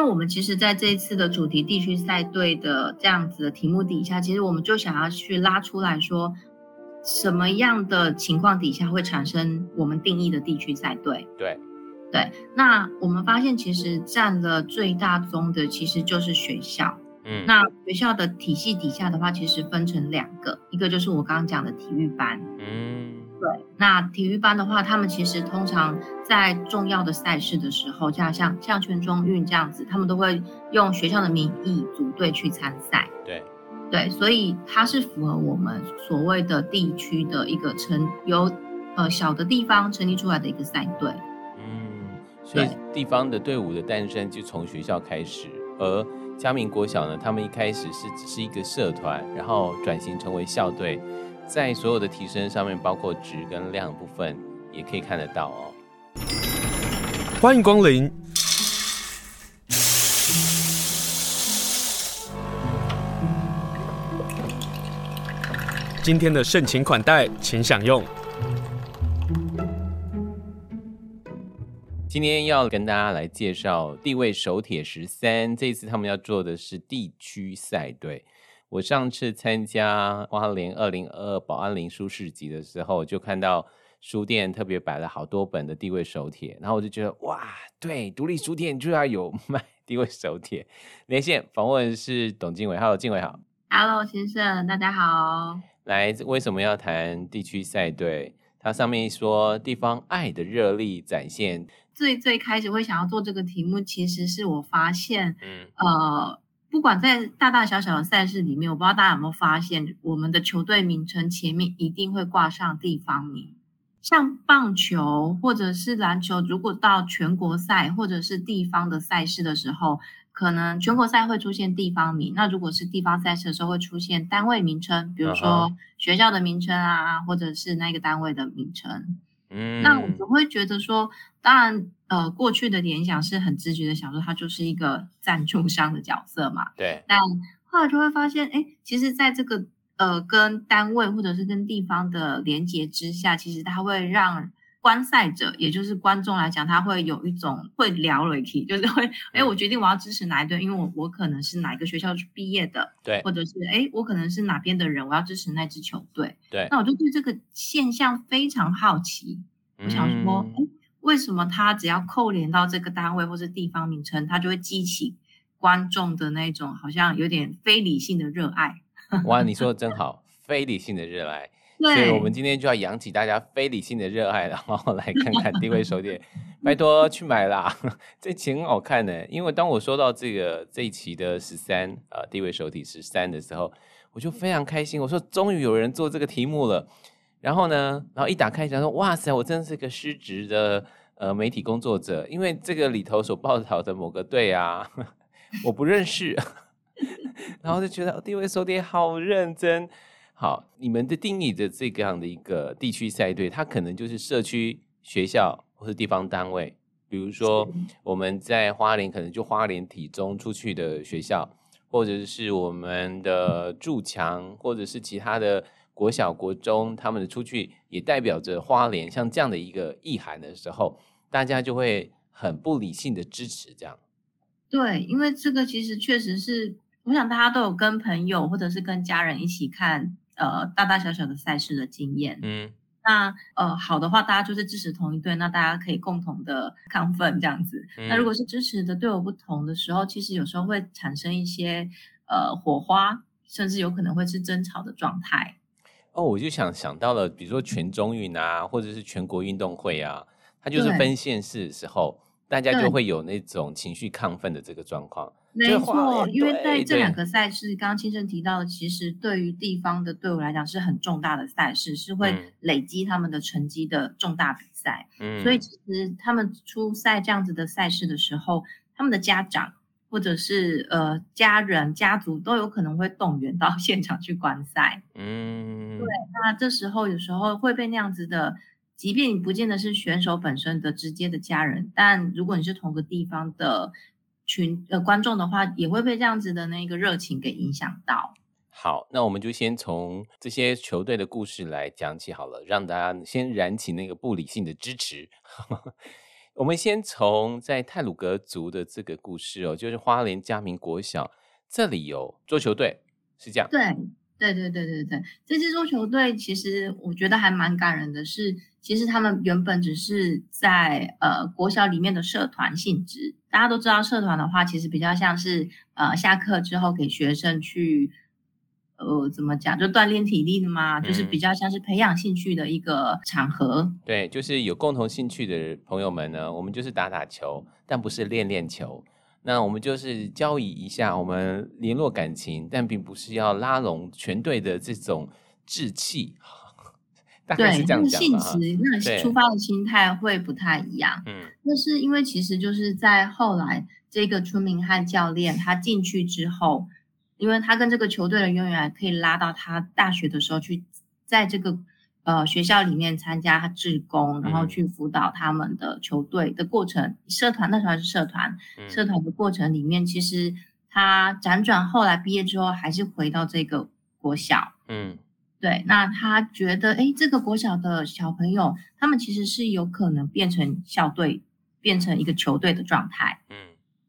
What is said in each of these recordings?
因为我们其实在这一次的主题地区赛队的这样子的题目底下，其实我们就想要去拉出来说，什么样的情况底下会产生我们定义的地区赛队？对，对。那我们发现，其实占了最大宗的其实就是学校。嗯，那学校的体系底下的话，其实分成两个，一个就是我刚刚讲的体育班。嗯。对，那体育班的话，他们其实通常在重要的赛事的时候，像像像全中运这样子，他们都会用学校的名义组队去参赛。对，对，所以它是符合我们所谓的地区的一个成由呃小的地方成立出来的一个赛队。嗯，所以地方的队伍的诞生就从学校开始，而嘉明国小呢，他们一开始是只是一个社团，然后转型成为校队。在所有的提升上面，包括值跟量的部分，也可以看得到哦。欢迎光临。今天的盛情款待，请享用。今天要跟大家来介绍地位手铁十三，这一次他们要做的是地区赛队。我上次参加花莲二零二二保安林书市集的时候，就看到书店特别摆了好多本的地位手帖，然后我就觉得哇，对，独立书店就要有 卖地位手帖。连线访问是董经纬，Hello，经纬好，Hello，先生，大家好。来，为什么要谈地区赛队？它上面说地方爱的热力展现。最最开始会想要做这个题目，其实是我发现，嗯，呃。不管在大大小小的赛事里面，我不知道大家有没有发现，我们的球队名称前面一定会挂上地方名。像棒球或者是篮球，如果到全国赛或者是地方的赛事的时候，可能全国赛会出现地方名。那如果是地方赛事的时候，会出现单位名称，比如说学校的名称啊，或者是那个单位的名称。嗯，那我们会觉得说，当然。呃，过去的联想是很直觉的想说，他就是一个赞助商的角色嘛。对。但后来就会发现，哎，其实在这个呃跟单位或者是跟地方的连接之下，其实它会让观赛者，也就是观众来讲，他会有一种会聊了一起，就是会，哎，我决定我要支持哪一队，因为我我可能是哪一个学校毕业的，对，或者是哎，我可能是哪边的人，我要支持那支球队，对。那我就对这个现象非常好奇，我想说，哎、嗯。为什么他只要扣连到这个单位或是地方名称，他就会激起观众的那种好像有点非理性的热爱？哇，你说的真好，非理性的热爱。对，所以我们今天就要扬起大家非理性的热爱，然后来看看地位手点，拜托去买啦，这期很好看呢。因为当我收到这个这一期的十三呃地位手帖十三的时候，我就非常开心，我说终于有人做这个题目了。然后呢，然后一打开想说，哇塞，我真的是个失职的呃媒体工作者，因为这个里头所报道的某个队啊，我不认识，然后就觉得地位手帖好认真。好，你们的定义的这个样的一个地区赛队，它可能就是社区、学校或是地方单位，比如说我们在花莲，可能就花莲体中出去的学校，或者是我们的驻强，或者是其他的。国小、国中，他们的出去也代表着花莲，像这样的一个意涵的时候，大家就会很不理性的支持这样。对，因为这个其实确实是，我想大家都有跟朋友或者是跟家人一起看呃大大小小的赛事的经验。嗯，那呃好的话，大家就是支持同一队，那大家可以共同的亢奋这样子。嗯、那如果是支持的队伍不同的时候，其实有时候会产生一些呃火花，甚至有可能会是争吵的状态。哦，我就想想到了，比如说全中运啊，或者是全国运动会啊，它就是分县市的时候，大家就会有那种情绪亢奋的这个状况。没错，因为在这两个赛事，刚刚先生提到的，其实对于地方的队伍来讲是很重大的赛事，是会累积他们的成绩的重大比赛。嗯，所以其实他们出赛这样子的赛事的时候，他们的家长。或者是呃家人家族都有可能会动员到 现场去观赛，嗯，对，那这时候有时候会被那样子的，即便你不见得是选手本身的直接的家人，但如果你是同个地方的群呃观众的话，也会被这样子的那个热情给影响到。好，那我们就先从这些球队的故事来讲起好了，让大家先燃起那个不理性的支持。我们先从在泰鲁格族的这个故事哦，就是花莲嘉明国小这里有桌球队，是这样？对，对，对，对，对，对。这支桌球队其实我觉得还蛮感人的是，是其实他们原本只是在呃国小里面的社团性质。大家都知道，社团的话其实比较像是呃下课之后给学生去。呃，怎么讲？就锻炼体力的嘛，嗯，就是比较像是培养兴趣的一个场合。对，就是有共同兴趣的朋友们呢，我们就是打打球，但不是练练球。那我们就是交谊一下，我们联络感情，但并不是要拉拢全队的这种志气。大概是这样讲吧。性质，那个出发的心态会不太一样。嗯，那是因为其实就是在后来这个春明汉教练他进去之后。因为他跟这个球队的渊源，可以拉到他大学的时候去，在这个呃学校里面参加志工，然后去辅导他们的球队的过程。嗯、社团那时候还是社团，社团的过程里面，其实他辗转后来毕业之后，还是回到这个国小。嗯，对。那他觉得，哎，这个国小的小朋友，他们其实是有可能变成校队，变成一个球队的状态。嗯。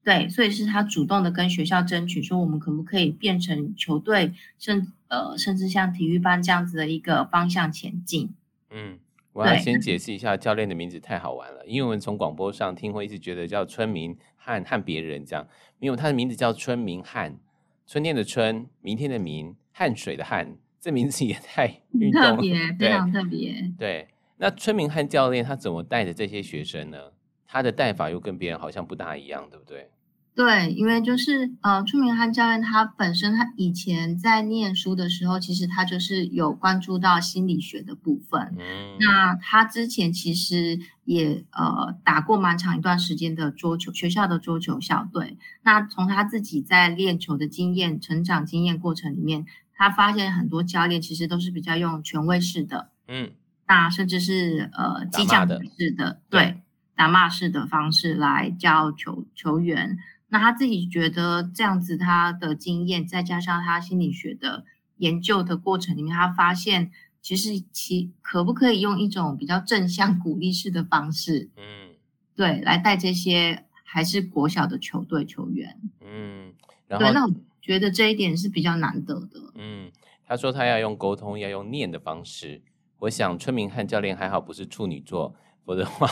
对，所以是他主动的跟学校争取，说我们可不可以变成球队，甚呃甚至像体育班这样子的一个方向前进。嗯，我要先解释一下教练的名字太好玩了，因为我们从广播上听会一直觉得叫村民汉汉别人这样，因为他的名字叫村民汉，春天的春，明天的明，汗水的汗，这名字也太运动，特 别非常特别。对，那春明汉教练他怎么带着这些学生呢？他的带法又跟别人好像不大一样，对不对？对，因为就是呃，春明汉教练他本身他以前在念书的时候，其实他就是有关注到心理学的部分。嗯，那他之前其实也呃打过蛮长一段时间的桌球学校的桌球校队。那从他自己在练球的经验、成长经验过程里面，他发现很多教练其实都是比较用权威式的，嗯，那甚至是呃激将式的，对。打骂式的方式来教球球员，那他自己觉得这样子，他的经验再加上他心理学的研究的过程里面，他发现其实其可不可以用一种比较正向鼓励式的方式，嗯，对，来带这些还是国小的球队球员，嗯，然后对，那我觉得这一点是比较难得的，嗯，他说他要用沟通，要用念的方式，我想春明汉教练还好不是处女座。我的话，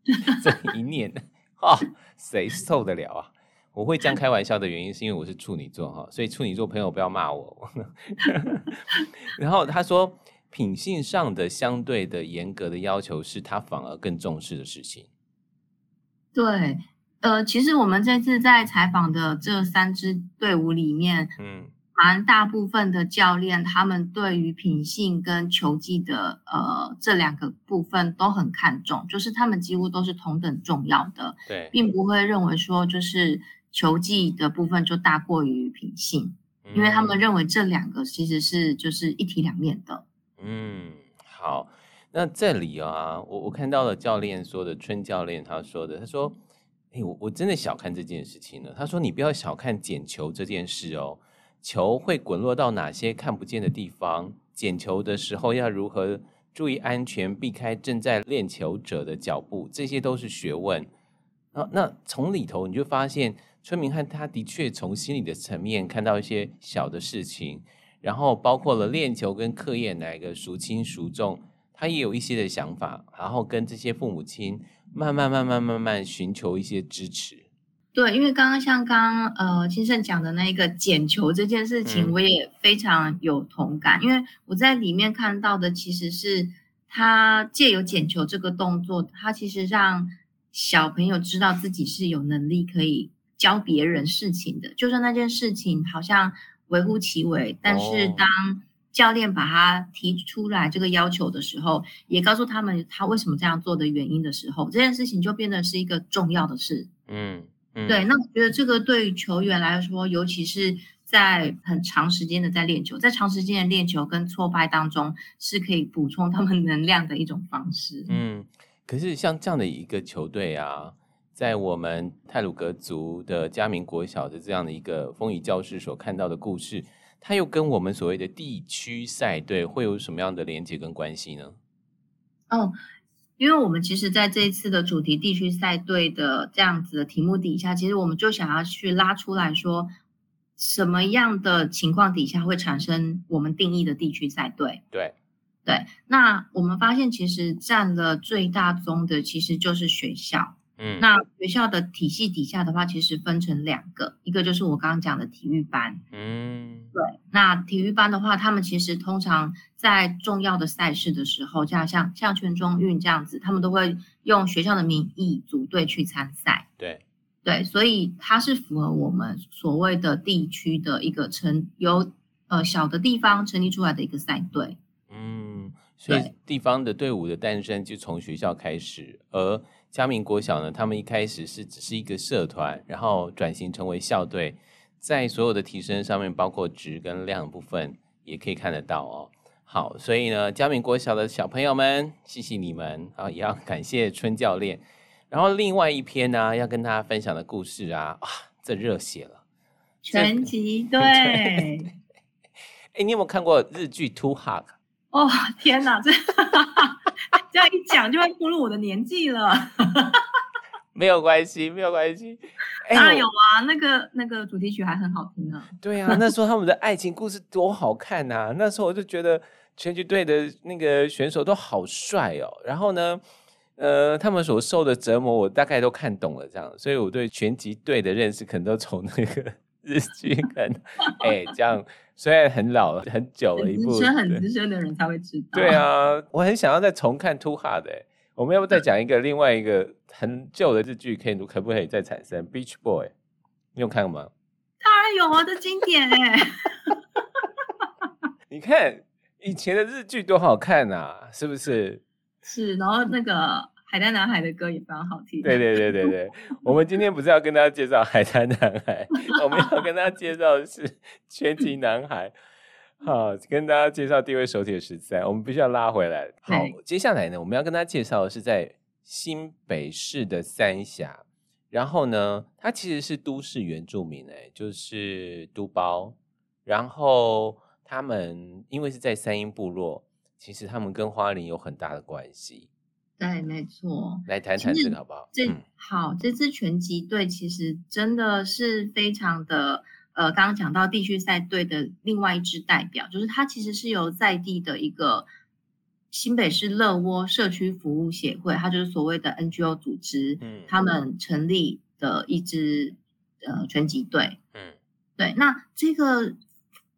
这一念，哈，谁受得了啊？我会这样开玩笑的原因，是因为我是处女座哈，所以处女座朋友不要骂我。然后他说，品性上的相对的严格的要求，是他反而更重视的事情。对，呃，其实我们这次在采访的这三支队伍里面，嗯。蛮大部分的教练，他们对于品性跟球技的呃这两个部分都很看重，就是他们几乎都是同等重要的，对，并不会认为说就是球技的部分就大过于品性，因为他们认为这两个其实是就是一体两面的。嗯，好，那这里啊，我我看到了教练说的，春教练他说的，他说，我我真的小看这件事情了。他说，你不要小看捡球这件事哦。球会滚落到哪些看不见的地方？捡球的时候要如何注意安全，避开正在练球者的脚步？这些都是学问。啊，那从里头你就发现，村民汉他的确从心理的层面看到一些小的事情，然后包括了练球跟课业哪一个孰轻孰重，他也有一些的想法，然后跟这些父母亲慢慢慢慢慢慢寻求一些支持。对，因为刚刚像刚刚呃金盛讲的那个捡球这件事情，我也非常有同感。嗯、因为我在里面看到的其实是他借由捡球这个动作，他其实让小朋友知道自己是有能力可以教别人事情的。就算那件事情好像微乎其微，但是当教练把他提出来这个要求的时候，也告诉他们他为什么这样做的原因的时候，这件事情就变得是一个重要的事。嗯。对，那我觉得这个对于球员来说，尤其是在很长时间的在练球，在长时间的练球跟挫败当中，是可以补充他们能量的一种方式。嗯，可是像这样的一个球队啊，在我们泰鲁格族的嘉明国小的这样的一个风雨教室所看到的故事，它又跟我们所谓的地区赛队会有什么样的连接跟关系呢？哦。因为我们其实在这一次的主题地区赛队的这样子的题目底下，其实我们就想要去拉出来说，什么样的情况底下会产生我们定义的地区赛队？对，对。那我们发现，其实占了最大宗的，其实就是学校。嗯，那学校的体系底下的话，其实分成两个，一个就是我刚刚讲的体育班。嗯，对。那体育班的话，他们其实通常在重要的赛事的时候，像像像全中运这样子，他们都会用学校的名义组队去参赛。对，对，所以它是符合我们所谓的地区的一个成由呃小的地方成立出来的一个赛队。嗯，所以地方的队伍的诞生就从学校开始，而。嘉明国小呢，他们一开始是只是一个社团，然后转型成为校队，在所有的提升上面，包括值跟量部分，也可以看得到哦。好，所以呢，嘉明国小的小朋友们，谢谢你们啊，也要感谢春教练。然后另外一篇呢，要跟大家分享的故事啊，哇，这热血了，拳击队。哎，你有没有看过日剧《Two Hawk》？哦，天哪，这。这样一讲就会步入我的年纪了，没有关系，没有关系。当然有啊，那个那个主题曲还很好听呢。对啊，那时候他们的爱情故事多好看呐！那时候我就觉得拳击队的那个选手都好帅哦。然后呢，呃，他们所受的折磨我大概都看懂了，这样，所以我对拳击队的认识可能都从那个 日剧看。哎，这样。虽然很老了，很久了一部，资深很资深的人才会知道。对啊，我很想要再重看 Too Hard 的。我们要不再讲一个另外一个很旧的日剧，可以可不可以再产生 Beach Boy？你有看过吗？当然有啊，这经典哎。你看以前的日剧多好看啊，是不是？是，然后那个。海滩男孩的歌也非常好听。对对对对对，我们今天不是要跟大家介绍海滩男孩，我们要跟大家介绍的是拳击男孩。好，跟大家介绍第一位手铁十三，我们必须要拉回来。好，接下来呢，我们要跟大家介绍的是在新北市的三峡，然后呢，它其实是都市原住民哎，就是都包，然后他们因为是在三英部落，其实他们跟花莲有很大的关系。对，没错。来谈谈这个好不好？这好，这支拳击队其实真的是非常的，呃，刚刚讲到地区赛队的另外一支代表，就是它其实是由在地的一个新北市乐窝社区服务协会，它就是所谓的 NGO 组织，嗯，他们成立的一支呃拳击队，嗯，对，那这个。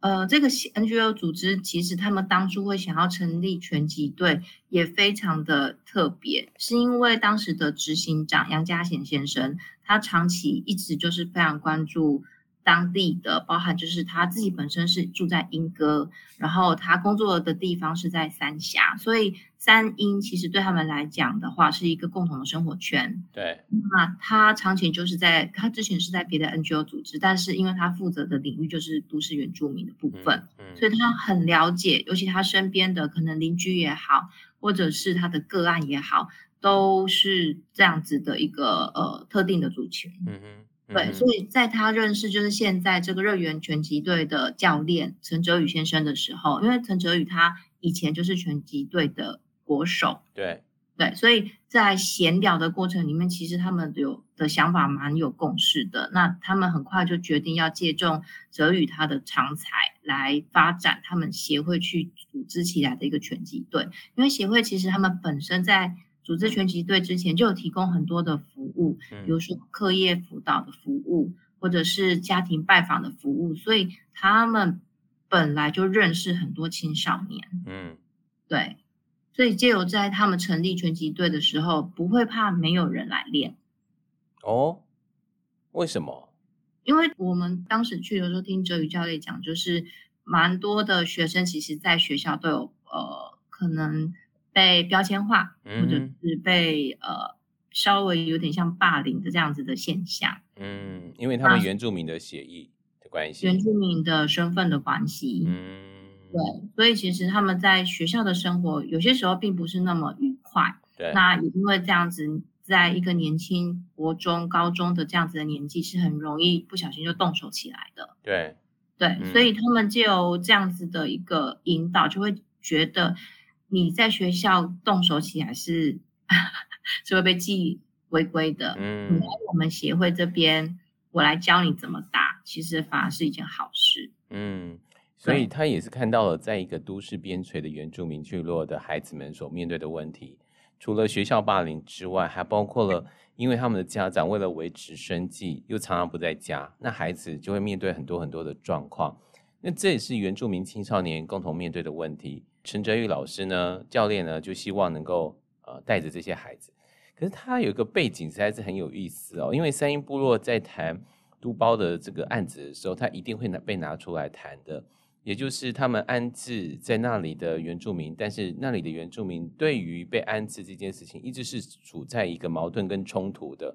呃，这个 NGO 组织其实他们当初会想要成立拳击队，也非常的特别，是因为当时的执行长杨家贤先生，他长期一直就是非常关注。当地的包含就是他自己本身是住在莺歌，然后他工作的地方是在三峡，所以三莺其实对他们来讲的话是一个共同的生活圈。对，那他长期就是在他之前是在别的 NGO 组织，但是因为他负责的领域就是都市原住民的部分，嗯嗯、所以他很了解，尤其他身边的可能邻居也好，或者是他的个案也好，都是这样子的一个呃特定的族群。嗯哼。对，所以在他认识就是现在这个热源拳击队的教练陈哲宇先生的时候，因为陈哲宇他以前就是拳击队的国手，对对，所以在闲聊的过程里面，其实他们有的想法蛮有共识的。那他们很快就决定要借重哲宇他的长才来发展他们协会去组织起来的一个拳击队，因为协会其实他们本身在。组织拳击队之前就有提供很多的服务，比如说课业辅导的服务，或者是家庭拜访的服务，所以他们本来就认识很多青少年。嗯，对，所以借由在他们成立拳击队的时候，不会怕没有人来练。哦，为什么？因为我们当时去的时候，听哲宇教练讲，就是蛮多的学生其实在学校都有呃可能。被标签化，或者是被呃稍微有点像霸凌的这样子的现象。嗯，因为他们原住民的协议的关系，原住民的身份的关系。嗯，对，所以其实他们在学校的生活有些时候并不是那么愉快。对，那也因为这样子，在一个年轻国中、高中的这样子的年纪，是很容易不小心就动手起来的。对，对，嗯，所以他们就由这样子的一个引导，就会觉得。你在学校动手起来是 是会被记违规的。嗯，来我们协会这边，我来教你怎么打，其实反而是一件好事。嗯，所以他也是看到了，在一个都市边陲的原住民聚落的孩子们所面对的问题，除了学校霸凌之外，还包括了因为他们的家长为了维持生计，又常常不在家，那孩子就会面对很多很多的状况。那这也是原住民青少年共同面对的问题。陈哲宇老师呢，教练呢，就希望能够呃带着这些孩子。可是他有一个背景实在是很有意思哦，因为三英部落在谈都包的这个案子的时候，他一定会拿被拿出来谈的，也就是他们安置在那里的原住民，但是那里的原住民对于被安置这件事情，一直是处在一个矛盾跟冲突的。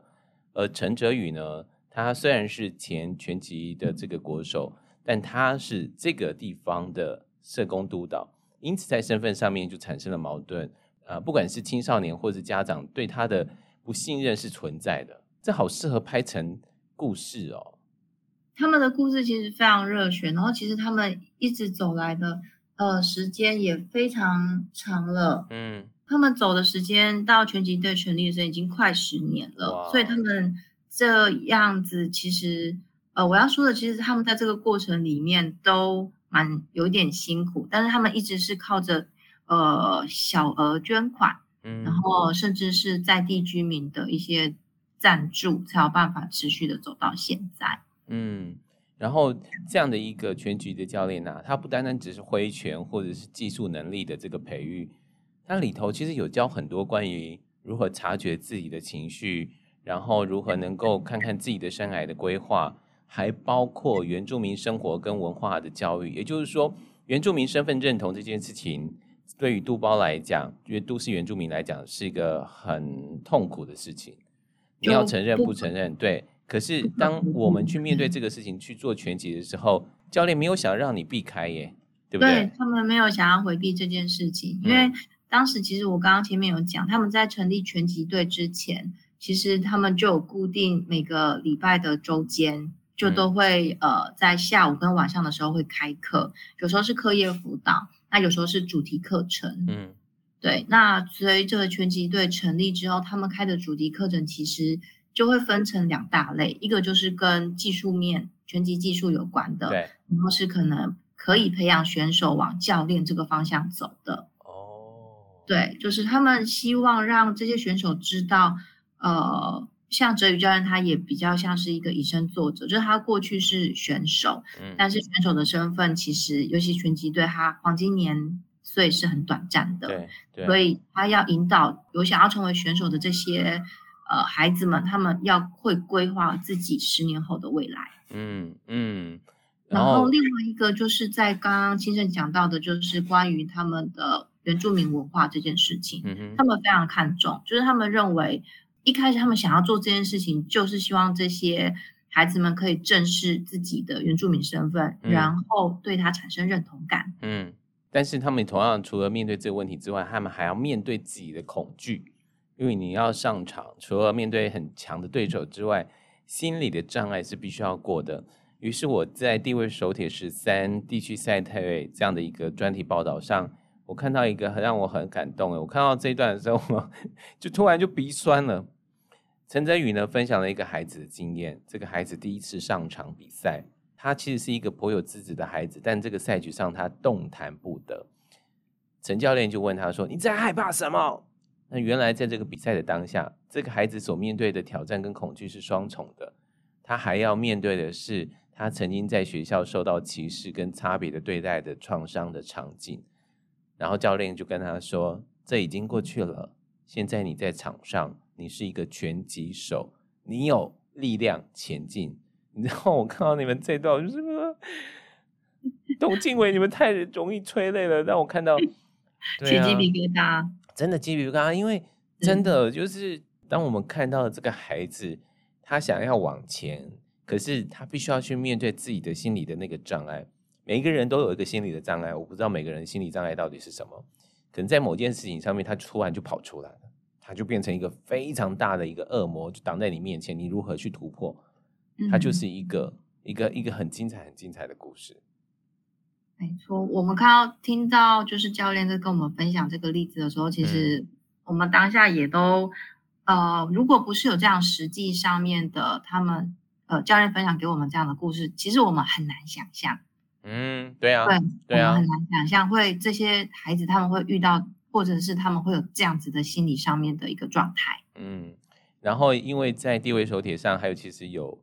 而陈哲宇呢，他虽然是前拳击的这个国手。但他是这个地方的社工督导，因此在身份上面就产生了矛盾。呃，不管是青少年或是家长对他的不信任是存在的。这好适合拍成故事哦。他们的故事其实非常热血，然后其实他们一直走来的呃时间也非常长了。嗯，他们走的时间到全集队成立的时候已经快十年了，所以他们这样子其实。呃，我要说的，其实他们在这个过程里面都蛮有点辛苦，但是他们一直是靠着呃小额捐款，嗯，然后甚至是在地居民的一些赞助，才有办法持续的走到现在。嗯，然后这样的一个全局的教练呢、啊，他不单单只是挥拳或者是技术能力的这个培育，它里头其实有教很多关于如何察觉自己的情绪，然后如何能够看看自己的生涯的规划。还包括原住民生活跟文化的教育，也就是说，原住民身份认同这件事情，对于杜包来讲，因为都市原住民来讲是一个很痛苦的事情。你要承认不承认？对。可是当我们去面对这个事情去做拳击的时候，教练没有想让你避开耶，对不对？对，他们没有想要回避这件事情，因为当时其实我刚刚前面有讲，他们在成立拳击队之前，其实他们就有固定每个礼拜的周间。就都会呃在下午跟晚上的时候会开课，有时候是课业辅导，那有时候是主题课程。嗯，对。那随着拳击队成立之后，他们开的主题课程其实就会分成两大类，一个就是跟技术面拳击技术有关的，对，然后是可能可以培养选手往教练这个方向走的。哦，对，就是他们希望让这些选手知道，呃。像哲宇教练，他也比较像是一个以身作则，就是他过去是选手，嗯，但是选手的身份其实，尤其拳击队，他黄金年岁是很短暂的，对，对，所以他要引导有想要成为选手的这些呃孩子们，他们要会规划自己十年后的未来，嗯嗯，然后另外一个就是在刚刚清盛讲到的，就是关于他们的原住民文化这件事情，嗯，他们非常看重，就是他们认为。一开始他们想要做这件事情，就是希望这些孩子们可以正视自己的原住民身份，嗯、然后对他产生认同感。嗯，但是他们同样除了面对这个问题之外，他们还要面对自己的恐惧，因为你要上场，除了面对很强的对手之外，心理的障碍是必须要过的。于是我在地位手铁十三地区赛队这样的一个专题报道上。我看到一个很让我很感动的，我看到这一段的时候，就突然就鼻酸了。陈泽宇呢分享了一个孩子的经验，这个孩子第一次上场比赛，他其实是一个颇有资质的孩子，但这个赛局上他动弹不得。陈教练就问他说：“你在害怕什么？”那原来在这个比赛的当下，这个孩子所面对的挑战跟恐惧是双重的，他还要面对的是他曾经在学校受到歧视跟差别的对待的创伤的场景。然后教练就跟他说：“这已经过去了，现在你在场上，你是一个拳击手，你有力量前进。”然后我看到你们这段，就是说，董静伟，你们太容易催泪了，让我看到，起鸡皮疙瘩，真的鸡皮疙瘩，因为真的就是当我们看到这个孩子，他想要往前，可是他必须要去面对自己的心理的那个障碍。每一个人都有一个心理的障碍，我不知道每个人心理障碍到底是什么。可能在某件事情上面，他突然就跑出来了，他就变成一个非常大的一个恶魔，就挡在你面前。你如何去突破？它就是一个、嗯、一个一个很精彩、很精彩的故事。没错，我们看到听到就是教练在跟我们分享这个例子的时候，其实我们当下也都，呃，如果不是有这样实际上面的他们呃教练分享给我们这样的故事，其实我们很难想象。嗯，对啊，对，对啊，我们很难想象会这些孩子他们会遇到，或者是他们会有这样子的心理上面的一个状态。嗯，然后因为在地位手帖上还有其实有。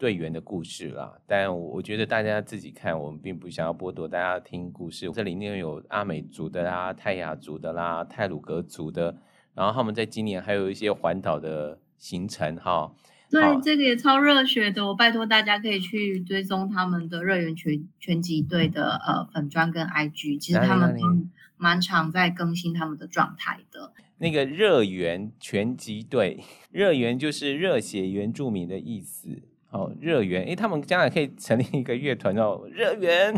队员的故事啦，但我觉得大家自己看，我们并不想要剥夺大家听故事。这里面有阿美族的啦、泰雅族的啦、泰鲁格族的，然后他们在今年还有一些环岛的行程哈。对，这个也超热血的，我拜托大家可以去追踪他们的热源拳拳击队的呃粉专跟 IG，其实他们蛮常在更新他们的状态的。那个热源拳击队，热源就是热血原住民的意思。哦，热源，哎，他们将来可以成立一个乐团哦，热源。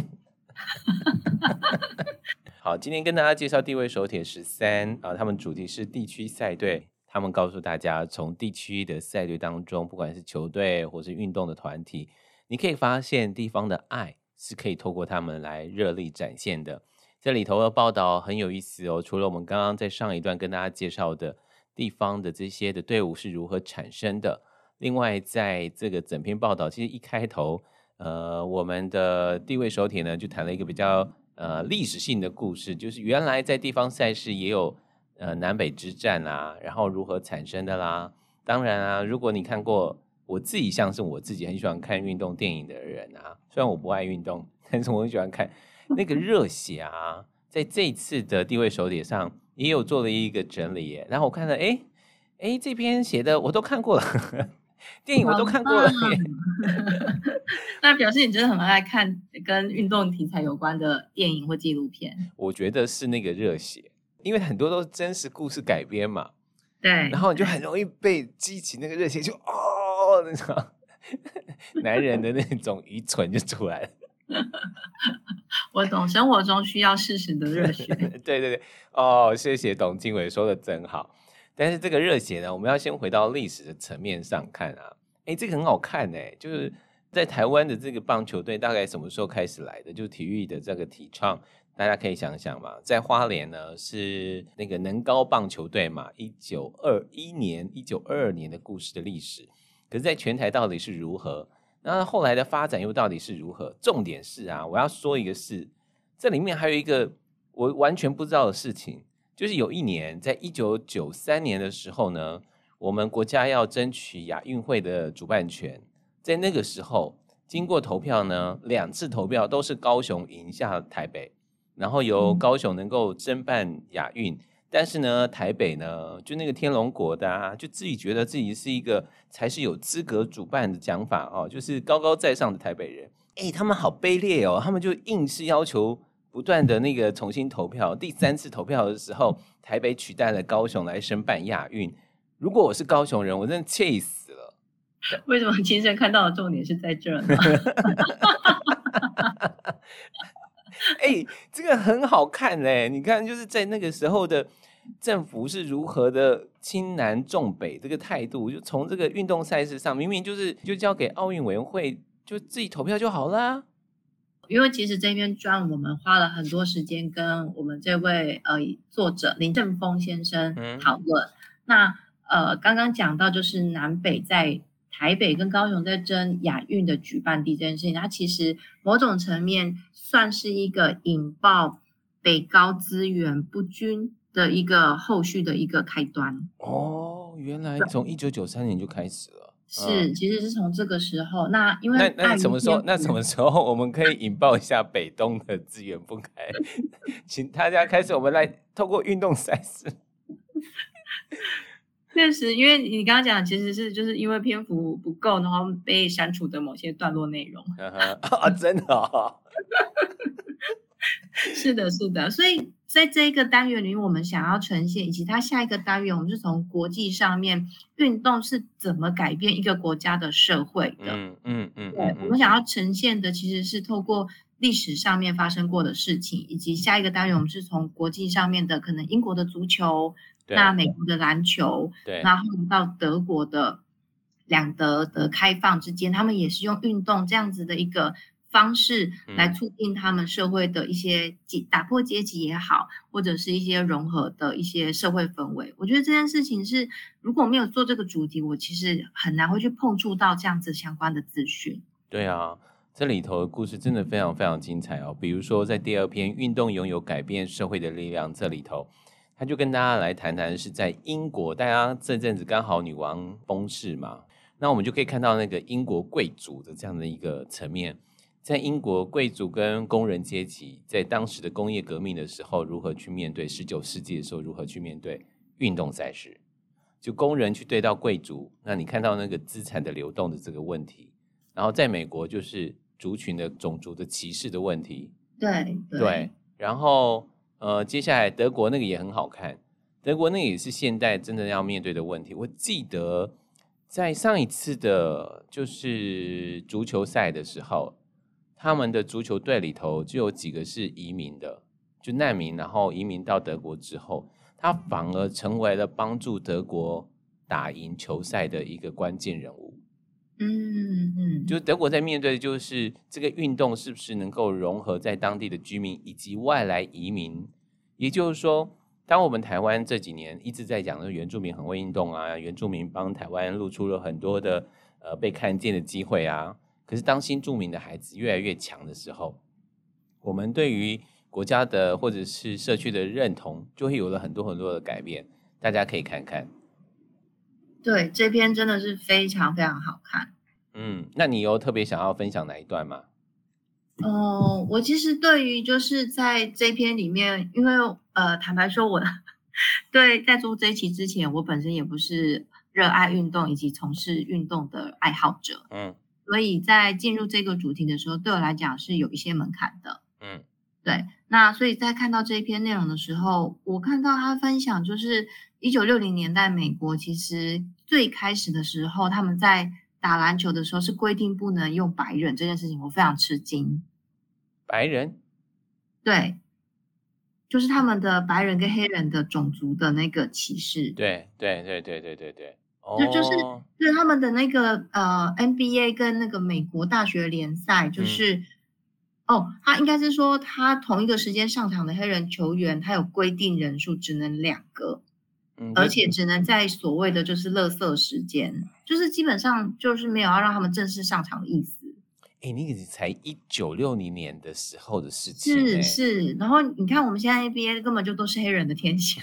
好，今天跟大家介绍地位手铁十三啊，他们主题是地区赛队，他们告诉大家，从地区的赛队当中，不管是球队或是运动的团体，你可以发现地方的爱是可以透过他们来热力展现的。这里头的报道很有意思哦，除了我们刚刚在上一段跟大家介绍的地方的这些的队伍是如何产生的。另外，在这个整篇报道，其实一开头，呃，我们的地位手帖呢，就谈了一个比较呃历史性的故事，就是原来在地方赛事也有呃南北之战啊，然后如何产生的啦。当然啊，如果你看过，我自己像是我自己很喜欢看运动电影的人啊，虽然我不爱运动，但是我很喜欢看那个热血啊，在这一次的地位手帖上也有做了一个整理耶。然后我看到，哎哎，这篇写的我都看过了。电影我都看过了，那表示你真的很爱看跟运动题材有关的电影或纪录片。我觉得是那个热血，因为很多都是真实故事改编嘛。对，然后你就很容易被激起那个热血，就哦，那种男人的那种愚蠢就出来了。我懂，生活中需要适时的热血。对对对，哦，谢谢董经纬说的真好。但是这个热血呢，我们要先回到历史的层面上看啊。哎，这个很好看呢，就是在台湾的这个棒球队大概什么时候开始来的？就是体育的这个体创，大家可以想想嘛。在花莲呢是那个能高棒球队嘛，一九二一年、一九二二年的故事的历史。可是，在全台到底是如何？那后来的发展又到底是如何？重点是啊，我要说一个事，这里面还有一个我完全不知道的事情。就是有一年，在一九九三年的时候呢，我们国家要争取亚运会的主办权，在那个时候经过投票呢，两次投票都是高雄赢下台北，然后由高雄能够争办亚运，但是呢，台北呢，就那个天龙国的啊，就自己觉得自己是一个才是有资格主办的讲法哦，就是高高在上的台北人，哎，他们好卑劣哦，他们就硬是要求。不断的那个重新投票，第三次投票的时候，台北取代了高雄来申办亚运。如果我是高雄人，我真的气死了。为什么亲身看到的重点是在这呢？哎、欸，这个很好看嘞！你看，就是在那个时候的政府是如何的轻南重北这个态度，就从这个运动赛事上，明明就是就交给奥运委员会，就自己投票就好啦。因为其实这篇专我们花了很多时间跟我们这位呃作者林正峰先生讨论。嗯、那呃刚刚讲到就是南北在台北跟高雄在争亚运的举办地这件事情，它其实某种层面算是一个引爆北高资源不均的一个后续的一个开端。哦，原来从一九九三年就开始了。是，其实是从这个时候，那因为那那什么时候？那什么时候我们可以引爆一下北东的资源不开？请大家开始，我们来透过运动赛事。确实，因为你刚刚讲，其实是就是因为篇幅不够，然后被删除的某些段落内容。啊，真的啊。是的，是的，所以在这一个单元里面，我们想要呈现，以及它下一个单元，我们是从国际上面运动是怎么改变一个国家的社会的。嗯嗯嗯，对，我们想要呈现的其实是透过历史上面发生过的事情，以及下一个单元，我们是从国际上面的可能英国的足球，对那美国的篮球，对，然后到德国的两德的开放之间，他们也是用运动这样子的一个。方式来促进他们社会的一些打破阶级也好，或者是一些融合的一些社会氛围。我觉得这件事情是，如果没有做这个主题，我其实很难会去碰触到这样子相关的资讯。对啊，这里头的故事真的非常非常精彩哦。比如说在第二篇《运动拥有改变社会的力量》这里头，他就跟大家来谈谈是在英国，大家这阵子刚好女王崩逝嘛，那我们就可以看到那个英国贵族的这样的一个层面。在英国，贵族跟工人阶级在当时的工业革命的时候，如何去面对十九世纪的时候，如何去面对运动赛事？就工人去对到贵族，那你看到那个资产的流动的这个问题。然后在美国，就是族群的种族的歧视的问题。对对，对。然后呃，接下来德国那个也很好看，德国那个也是现代真的要面对的问题。我记得在上一次的，就是足球赛的时候。他们的足球队里头就有几个是移民的，就难民，然后移民到德国之后，他反而成为了帮助德国打赢球赛的一个关键人物。嗯嗯，就德国在面对的就是这个运动是不是能够融合在当地的居民以及外来移民？也就是说，当我们台湾这几年一直在讲的原住民很会运动啊，原住民帮台湾露出了很多的呃被看见的机会啊。可是，当新住民的孩子越来越强的时候，我们对于国家的或者是社区的认同，就会有了很多很多的改变。大家可以看看。对，这篇真的是非常非常好看。嗯，那你有特别想要分享哪一段吗？哦、呃，我其实对于就是在这篇里面，因为呃，坦白说，我 对在做这一期之前，我本身也不是热爱运动以及从事运动的爱好者。嗯。所以在进入这个主题的时候，对我来讲是有一些门槛的。嗯，对。那所以在看到这一篇内容的时候，我看到他分享，就是一九六零年代美国其实最开始的时候，他们在打篮球的时候是规定不能用白人这件事情，我非常吃惊。白人？对，就是他们的白人跟黑人的种族的那个歧视。对对对对对对对。就就是就是他们的那个呃 NBA 跟那个美国大学联赛，就是、嗯、哦，他应该是说他同一个时间上场的黑人球员，他有规定人数只能两个，嗯，而且只能在所谓的就是垃圾时间，就是基本上就是没有要让他们正式上场的意思。哎，那个才一九六零年的时候的事情，是是。然后你看，我们现在 NBA 根本就都是黑人的天下，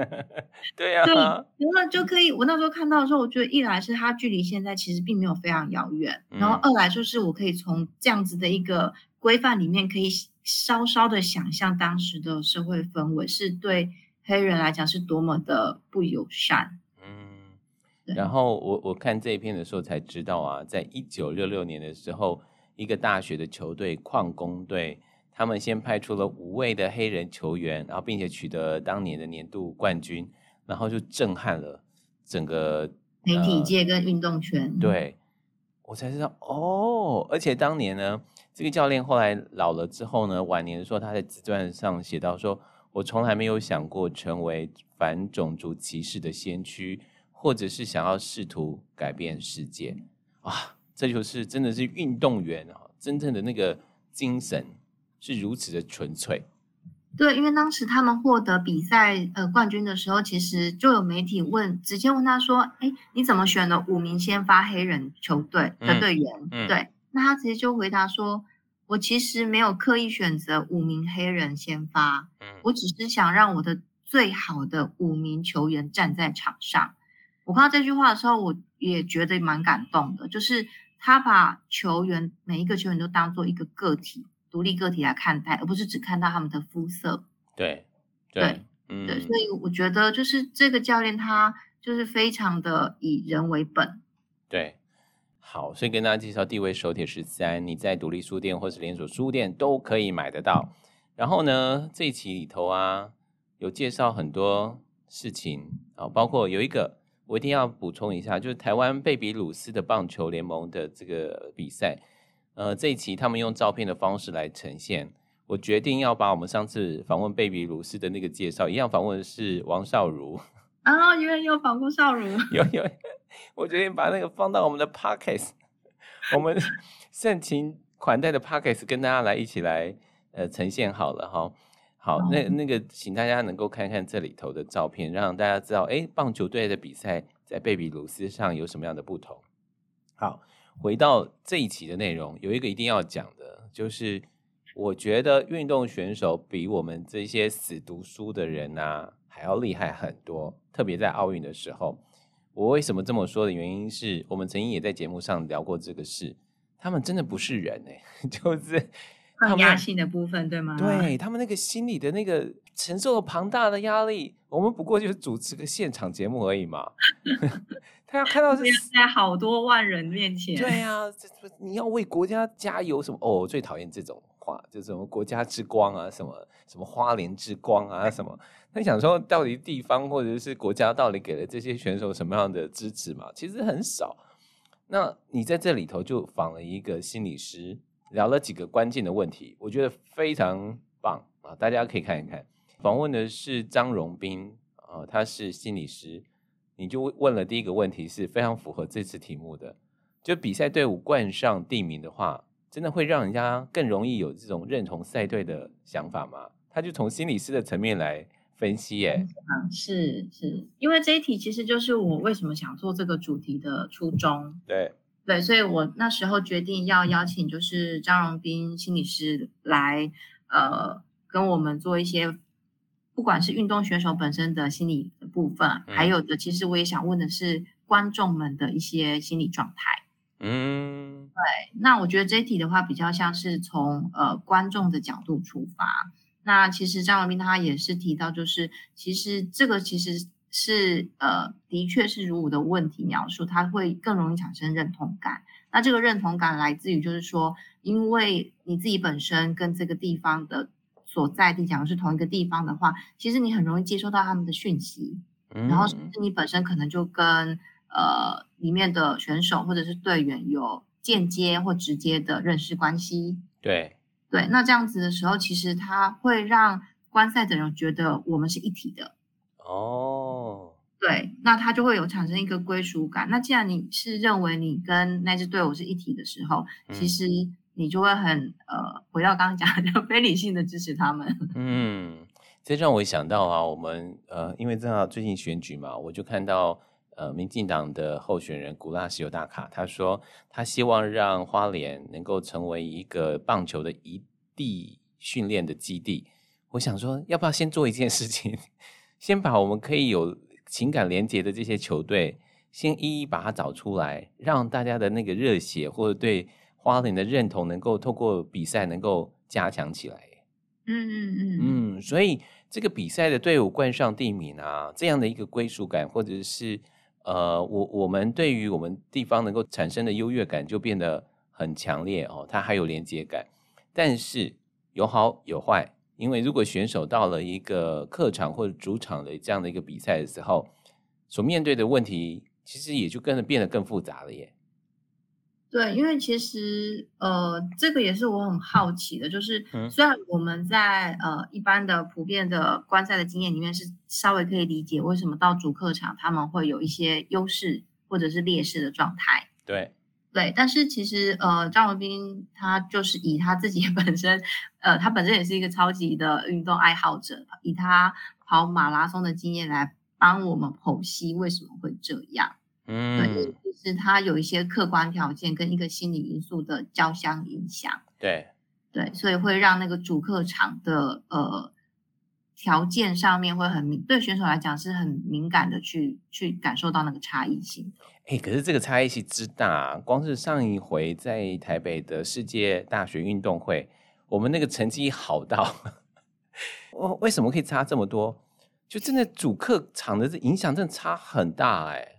对、啊。对，然后就可以。我那时候看到的时候，我觉得一来是它距离现在其实并没有非常遥远，然后二来就是我可以从这样子的一个规范里面，可以稍稍的想象当时的社会氛围是对黑人来讲是多么的不友善。嗯然后我我看这一篇的时候才知道啊，在一九六六年的时候，一个大学的球队矿工队，他们先派出了五位的黑人球员，然后并且取得当年的年度冠军，然后就震撼了整个媒体界跟运动圈。呃、对，我才知道哦，而且当年呢，这个教练后来老了之后呢，晚年的时候他在自传上写到说，我从来没有想过成为反种族歧视的先驱。或者是想要试图改变世界啊，这就是真的是运动员啊，真正的那个精神是如此的纯粹。对，因为当时他们获得比赛呃冠军的时候，其实就有媒体问，直接问他说：“哎，你怎么选了五名先发黑人球队的队员？”嗯嗯、对，那他直接就回答说：“我其实没有刻意选择五名黑人先发，嗯，我只是想让我的最好的五名球员站在场上。”我看到这句话的时候，我也觉得蛮感动的。就是他把球员每一个球员都当做一个个体、独立个体来看待，而不是只看到他们的肤色。对，对，对，嗯，对。所以我觉得，就是这个教练他就是非常的以人为本。对，好，所以跟大家介绍《地位手帖十三》，你在独立书店或是连锁书店都可以买得到。然后呢，这一期里头啊，有介绍很多事情啊，包括有一个。我一定要补充一下，就是台湾贝比鲁斯的棒球联盟的这个比赛，呃，这一期他们用照片的方式来呈现。我决定要把我们上次访问贝比鲁斯的那个介绍，一样访问的是王少如。啊，原来有访问少如。有 有，我决定把那个放到我们的 podcast，我们盛情款待的 Podcast 跟大家来一起来呃呈现好了哈。好，那那个请大家能够看看这里头的照片，让大家知道，哎，棒球队的比赛在贝比鲁斯上有什么样的不同。好，回到这一期的内容，有一个一定要讲的，就是我觉得运动选手比我们这些死读书的人啊还要厉害很多，特别在奥运的时候。我为什么这么说的原因是我们曾经也在节目上聊过这个事，他们真的不是人哎，就是。抗压性的部分，对吗？对，他们那个心理的那个承受了庞大的压力，我们不过就是主持个现场节目而已嘛。他要看到 是在好多万人面前，对啊，这你要为国家加油什么？哦，我最讨厌这种话，就什么国家之光啊，什么什么花莲之光啊，什么。他想说，到底地方或者是国家到底给了这些选手什么样的支持嘛？其实很少。那你在这里头就访了一个心理师。聊了几个关键的问题，我觉得非常棒啊！大家可以看一看。访问的是张荣斌啊，他是心理师。你就问了第一个问题，是非常符合这次题目的。就比赛队伍冠上地名的话，真的会让人家更容易有这种认同赛队的想法吗？他就从心理师的层面来分析，耶。嗯，是是，因为这一题其实就是我为什么想做这个主题的初衷。对。对，所以我那时候决定要邀请就是张荣斌心理师来，呃，跟我们做一些，不管是运动选手本身的心理的部分，嗯、还有的，其实我也想问的是观众们的一些心理状态。嗯，对，那我觉得这一题的话，比较像是从呃观众的角度出发。那其实张文斌他也是提到，就是其实这个其实。是呃，的确是如我的问题描述，他会更容易产生认同感。那这个认同感来自于，就是说，因为你自己本身跟这个地方的所在地，假如是同一个地方的话，其实你很容易接收到他们的讯息，嗯、然后甚至你本身可能就跟呃里面的选手或者是队员有间接或直接的认识关系。对对，那这样子的时候，其实他会让观赛的人觉得我们是一体的。哦，对，那他就会有产生一个归属感。那既然你是认为你跟那支队伍是一体的时候，嗯、其实你就会很呃，回到刚刚讲的，非理性的支持他们。嗯，这让我想到啊，我们呃，因为正好最近选举嘛，我就看到呃，民进党的候选人古拉西欧大卡，他说他希望让花莲能够成为一个棒球的一地训练的基地。我想说，要不要先做一件事情？先把我们可以有情感连结的这些球队，先一一把它找出来，让大家的那个热血或者对花莲的认同，能够透过比赛能够加强起来。嗯嗯嗯嗯，所以这个比赛的队伍冠上地名啊，这样的一个归属感，或者是呃，我我们对于我们地方能够产生的优越感，就变得很强烈哦。它还有连接感，但是有好有坏。因为如果选手到了一个客场或者主场的这样的一个比赛的时候，所面对的问题其实也就跟着变得更复杂了耶。对，因为其实呃，这个也是我很好奇的，就是虽然我们在呃一般的普遍的观赛的经验里面是稍微可以理解为什么到主客场他们会有一些优势或者是劣势的状态。对。对，但是其实呃，张文斌他就是以他自己 本身，呃，他本身也是一个超级的运动爱好者，以他跑马拉松的经验来帮我们剖析为什么会这样。嗯，对，其实他有一些客观条件跟一个心理因素的交相影响。对，对，所以会让那个主客场的呃条件上面会很敏，对选手来讲是很敏感的去去感受到那个差异性。哎，可是这个差异性之大，光是上一回在台北的世界大学运动会，我们那个成绩好到，我为什么可以差这么多？就真的主客场的这影响真的差很大哎。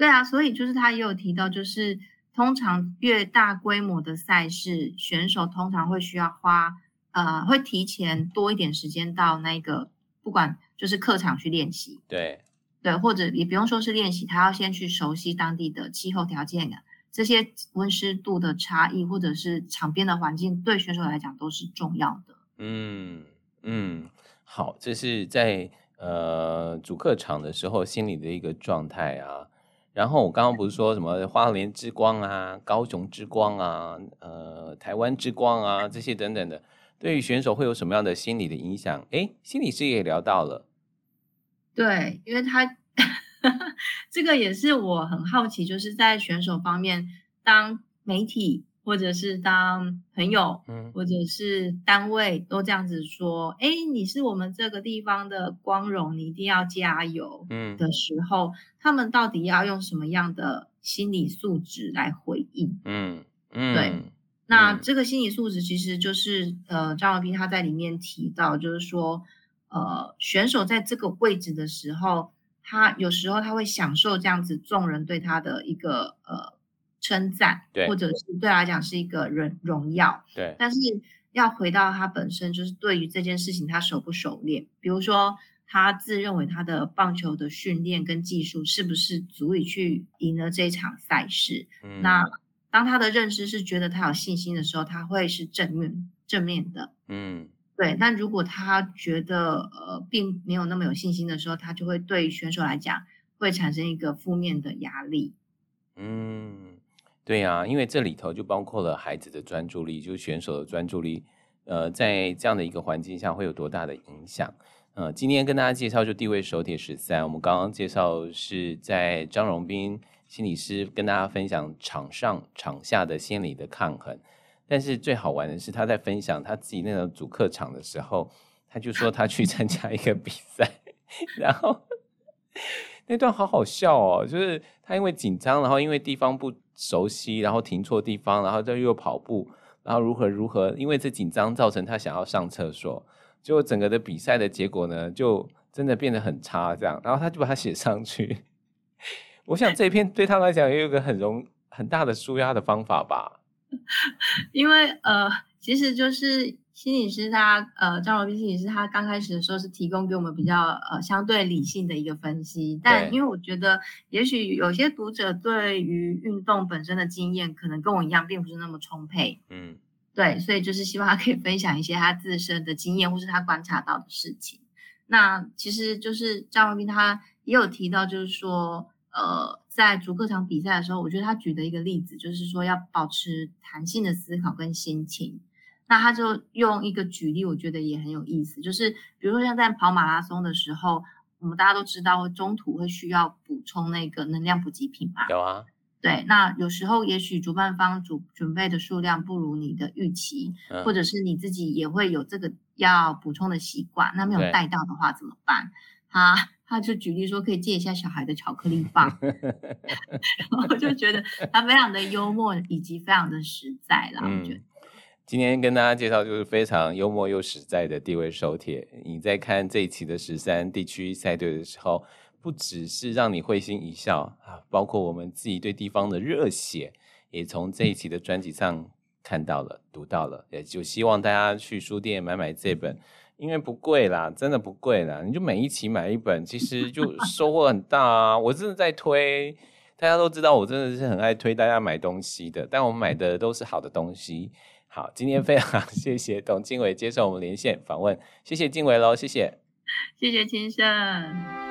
对啊，所以就是他也有提到，就是通常越大规模的赛事，选手通常会需要花呃，会提前多一点时间到那个不管就是客场去练习。对。对，或者也不用说是练习，他要先去熟悉当地的气候条件啊，这些温湿度的差异，或者是场边的环境，对选手来讲都是重要的。嗯嗯，好，这是在呃主客场的时候心理的一个状态啊。然后我刚刚不是说什么花莲之光啊、高雄之光啊、呃台湾之光啊这些等等的，对于选手会有什么样的心理的影响？诶，心理师也聊到了，对，因为他 这个也是我很好奇，就是在选手方面，当媒体。或者是当朋友，嗯，或者是单位都这样子说，哎，你是我们这个地方的光荣，你一定要加油，嗯，的时候，嗯，他们到底要用什么样的心理素质来回应？嗯嗯，对，那这个心理素质其实就是，呃，张文斌他在里面提到，就是说，呃，选手在这个位置的时候，他有时候他会享受这样子众人对他的一个呃。称赞，对，或者是对他来讲是一个荣荣耀，对。但是要回到他本身，就是对于这件事情他熟不熟练。比如说，他自认为他的棒球的训练跟技术是不是足以去赢了这场赛事？嗯。那当他的认知是觉得他有信心的时候，他会是正面正面的，嗯，对。但如果他觉得呃并没有那么有信心的时候，他就会对选手来讲会产生一个负面的压力，嗯。对啊，因为这里头就包括了孩子的专注力，就是选手的专注力，呃，在这样的一个环境下会有多大的影响？呃，今天跟大家介绍就地位手铁十三，我们刚刚介绍是在张荣斌心理师跟大家分享场上场下的心理的抗衡，但是最好玩的是他在分享他自己那种主客场的时候，他就说他去参加一个 比赛，然后 那段好好笑哦，就是他因为紧张，然后因为地方不。熟悉，然后停错地方，然后再又跑步，然后如何如何，因为这紧张造成他想要上厕所，结果整个的比赛的结果呢，就真的变得很差，这样，然后他就把它写上去。我想这一篇对他来讲也有一个很容很大的舒压的方法吧，因为呃，其实就是。心理师他呃，张荣斌心理师他刚开始的时候是提供给我们比较呃相对理性的一个分析，但因为我觉得也许有些读者对于运动本身的经验可能跟我一样，并不是那么充沛，嗯，对，所以就是希望他可以分享一些他自身的经验或是他观察到的事情。那其实就是张荣斌他也有提到，就是说呃，在主客场比赛的时候，我觉得他举的一个例子就是说要保持弹性的思考跟心情。那他就用一个举例，我觉得也很有意思，就是比如说像在跑马拉松的时候，我们大家都知道中途会需要补充那个能量补给品嘛。有啊。对，那有时候也许主办方准准备的数量不如你的预期，嗯，或者是你自己也会有这个要补充的习惯，那没有带到的话怎么办？他他就举例说可以借一下小孩的巧克力棒，然后我就觉得他非常的幽默以及非常的实在啦，嗯，我觉得。今天跟大家介绍就是非常幽默又实在的地位手帖。你在看这一期的十三地区赛队的时候，不只是让你会心一笑啊，包括我们自己对地方的热血，也从这一期的专辑上看到了、读到了。也就希望大家去书店买买这本，因为不贵啦，真的不贵啦。你就每一期买一本，其实就收获很大啊。我真的在推，大家都知道我真的是很爱推大家买东西的，但我买的都是好的东西。好，今天非常 谢谢董经纬接受我们连线访问，谢谢经纬喽，谢谢，谢谢金盛。